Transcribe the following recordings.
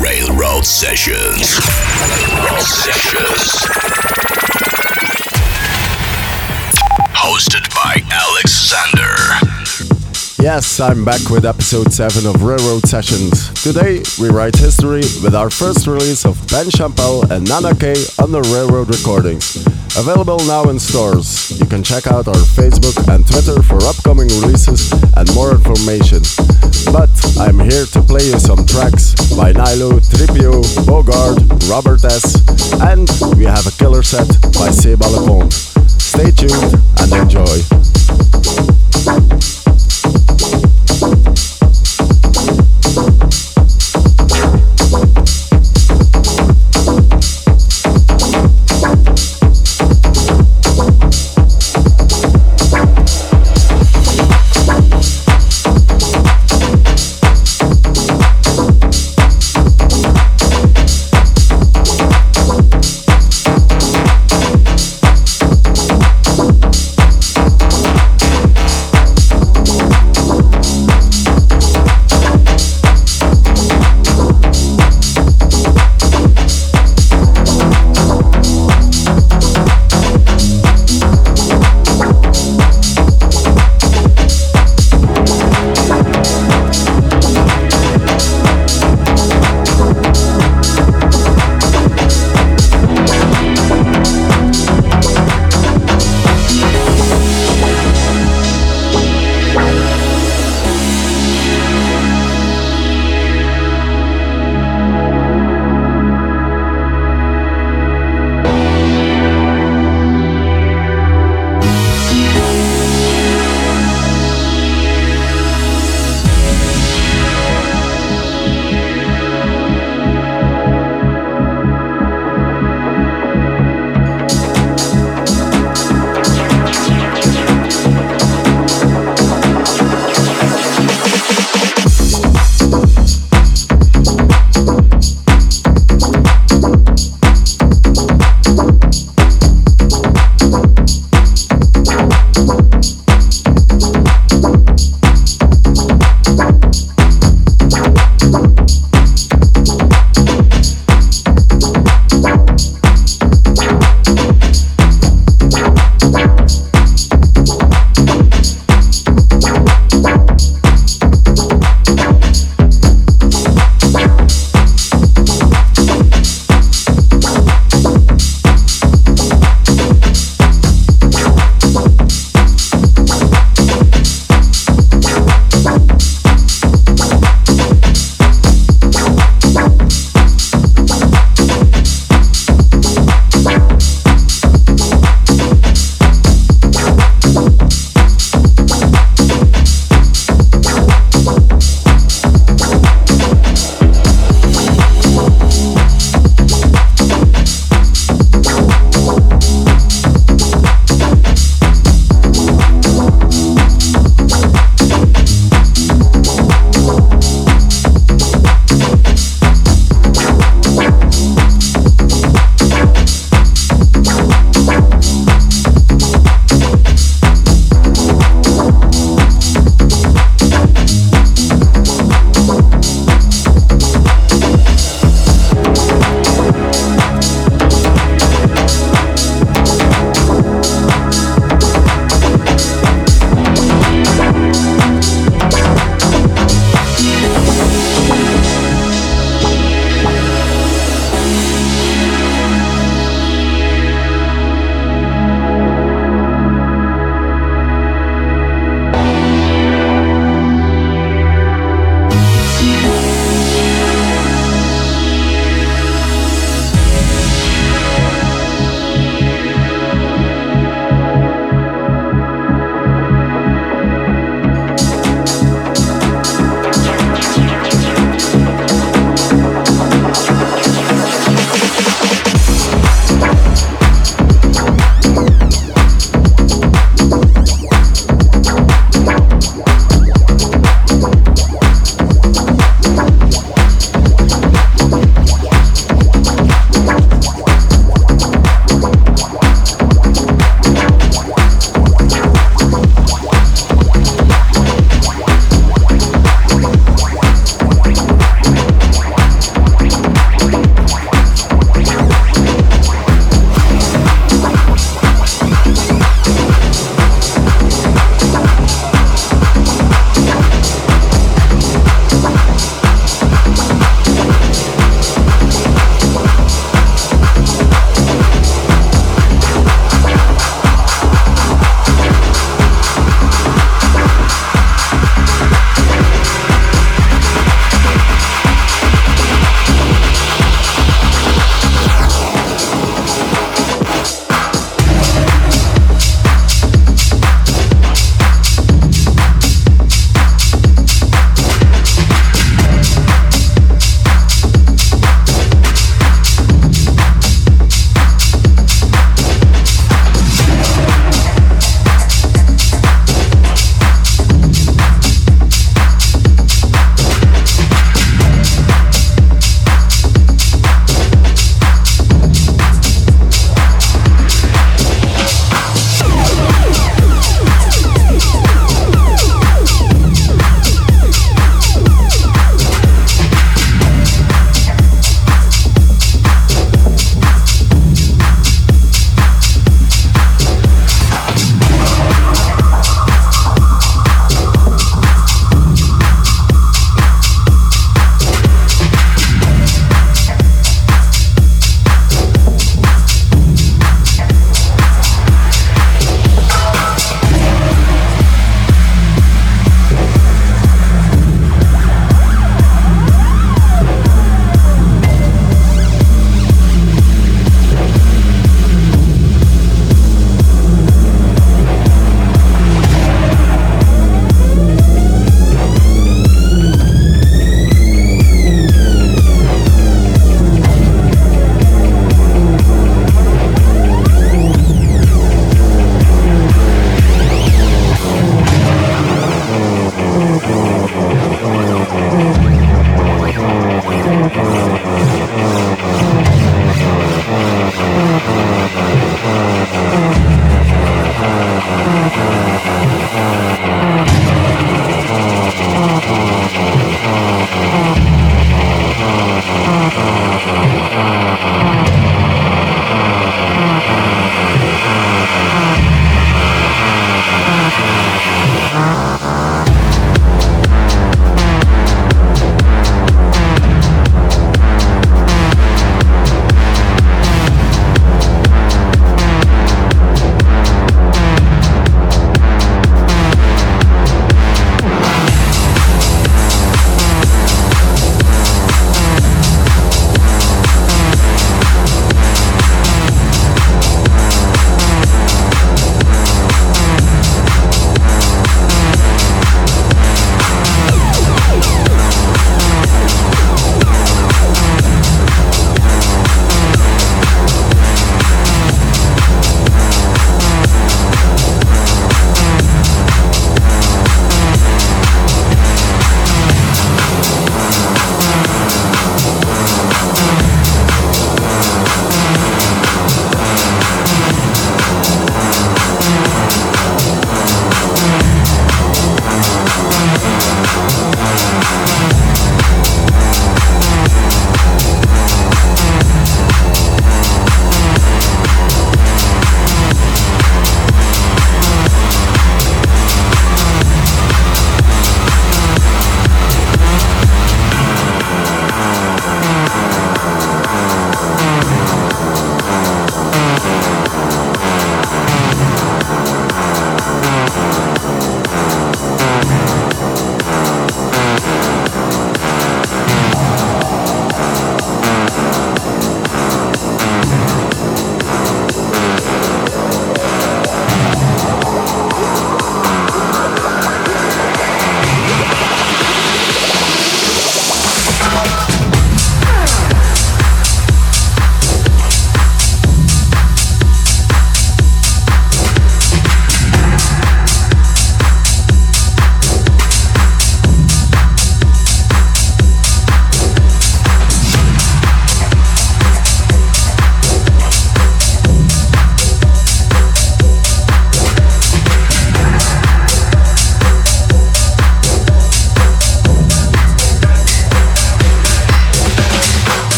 Railroad Sessions. Railroad Sessions. Hosted by Alex Sander. Yes, I'm back with episode 7 of Railroad Sessions. Today, we write history with our first release of Ben Chappell and Nana K on the Railroad Recordings. Available now in stores. You can check out our Facebook and Twitter for upcoming releases and more information. But I'm here to play you some tracks by Nilo, Tripeo, Bogard, Robert S. And we have a killer set by Seba Lecomte. Stay tuned and enjoy.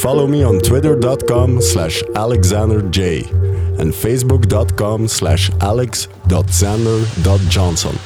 Follow me on twitter.com slash alexanderj and facebook.com slash alex.xander.johnson.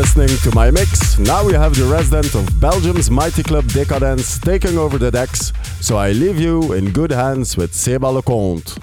listening to my mix. Now we have the resident of Belgium's mighty club Decadence taking over the decks, so I leave you in good hands with Seba Lecomte.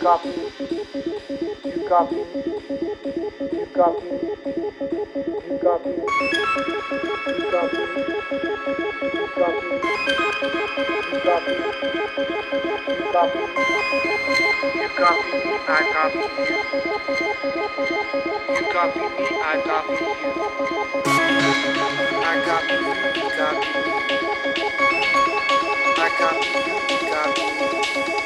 You copy. You copy. You copy me. You copy me. You copy me. copy me, I copy you. You copy me, I copy you. I copy you, you copy. I copy you, you copy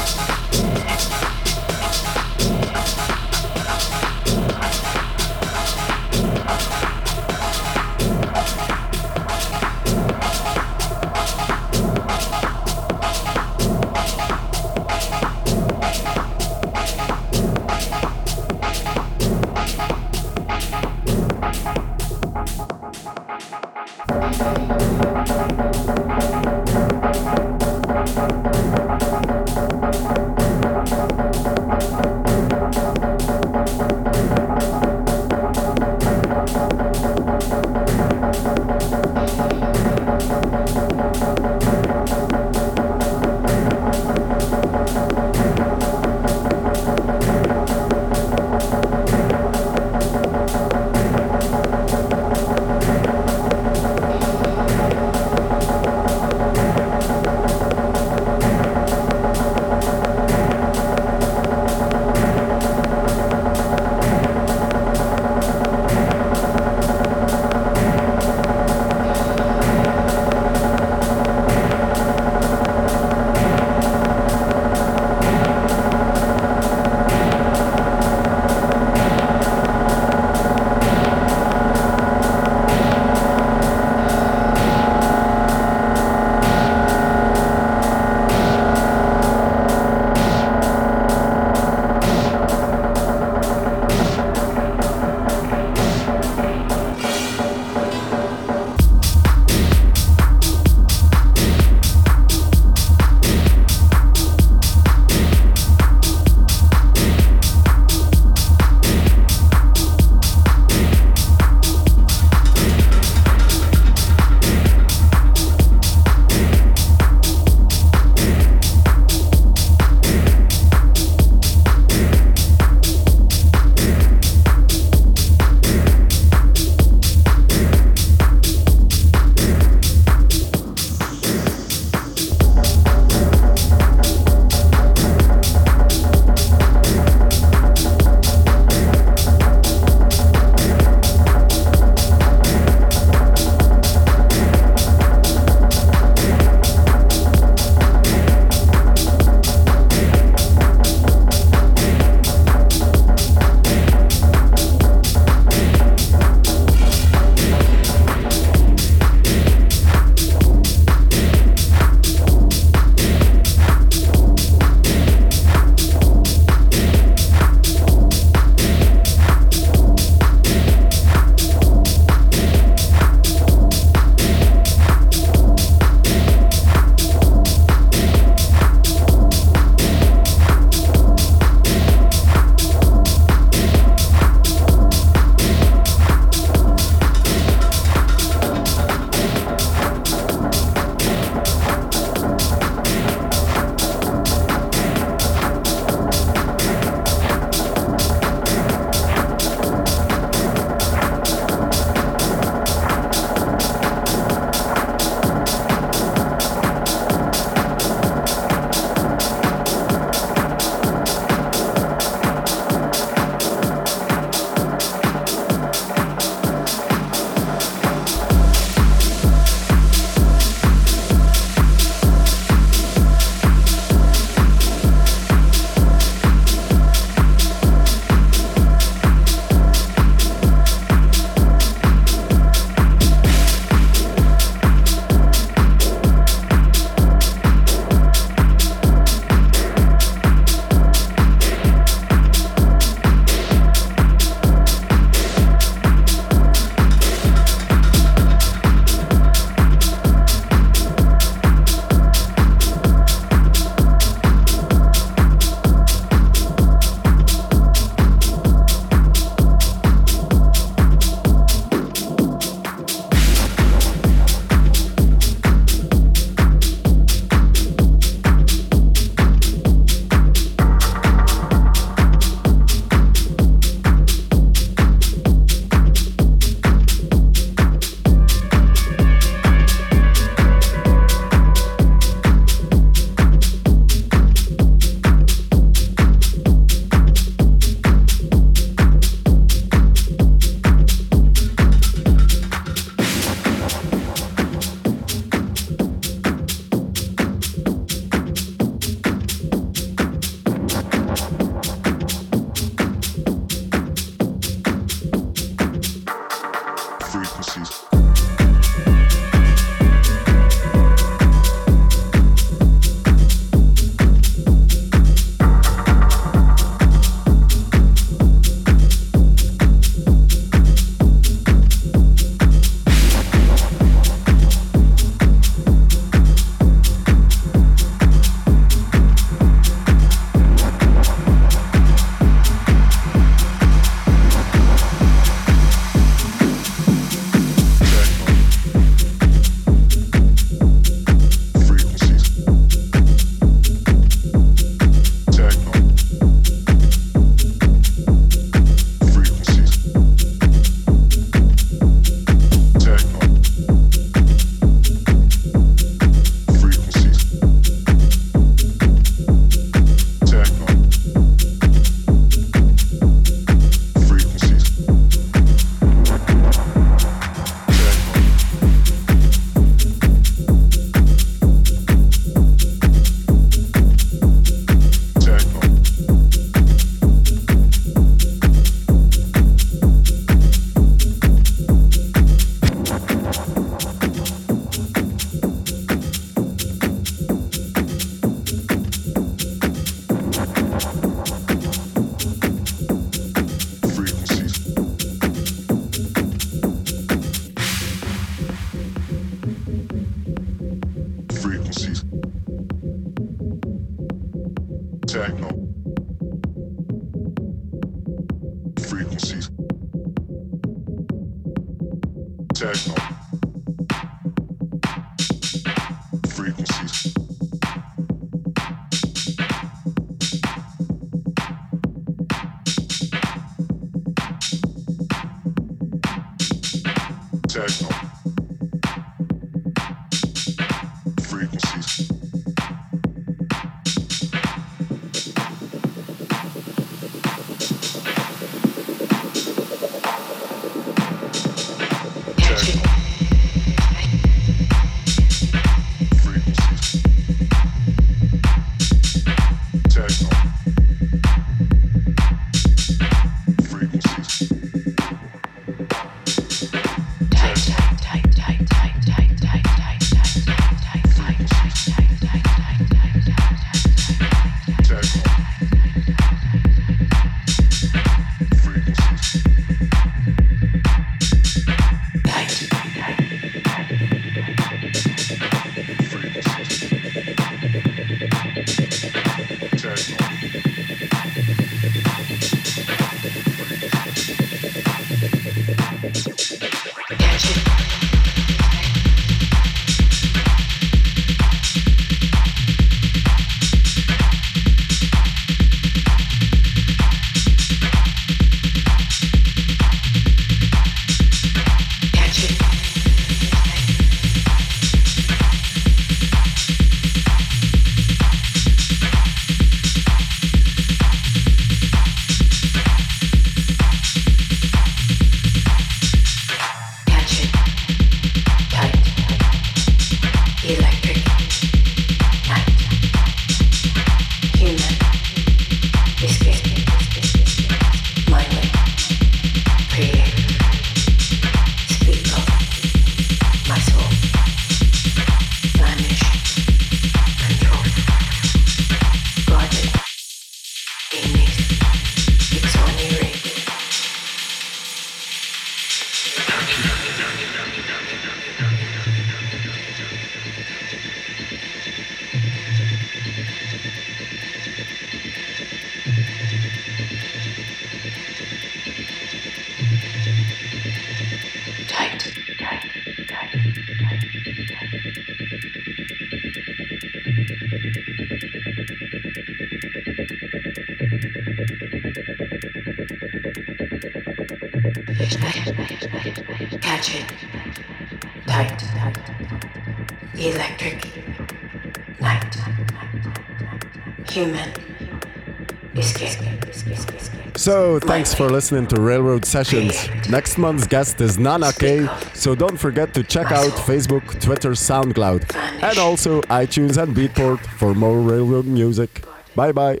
So, thanks for listening to Railroad Sessions. Next month's guest is Nana K, so don't forget to check out Facebook, Twitter, SoundCloud, and also iTunes and Beatport for more railroad music. Bye bye.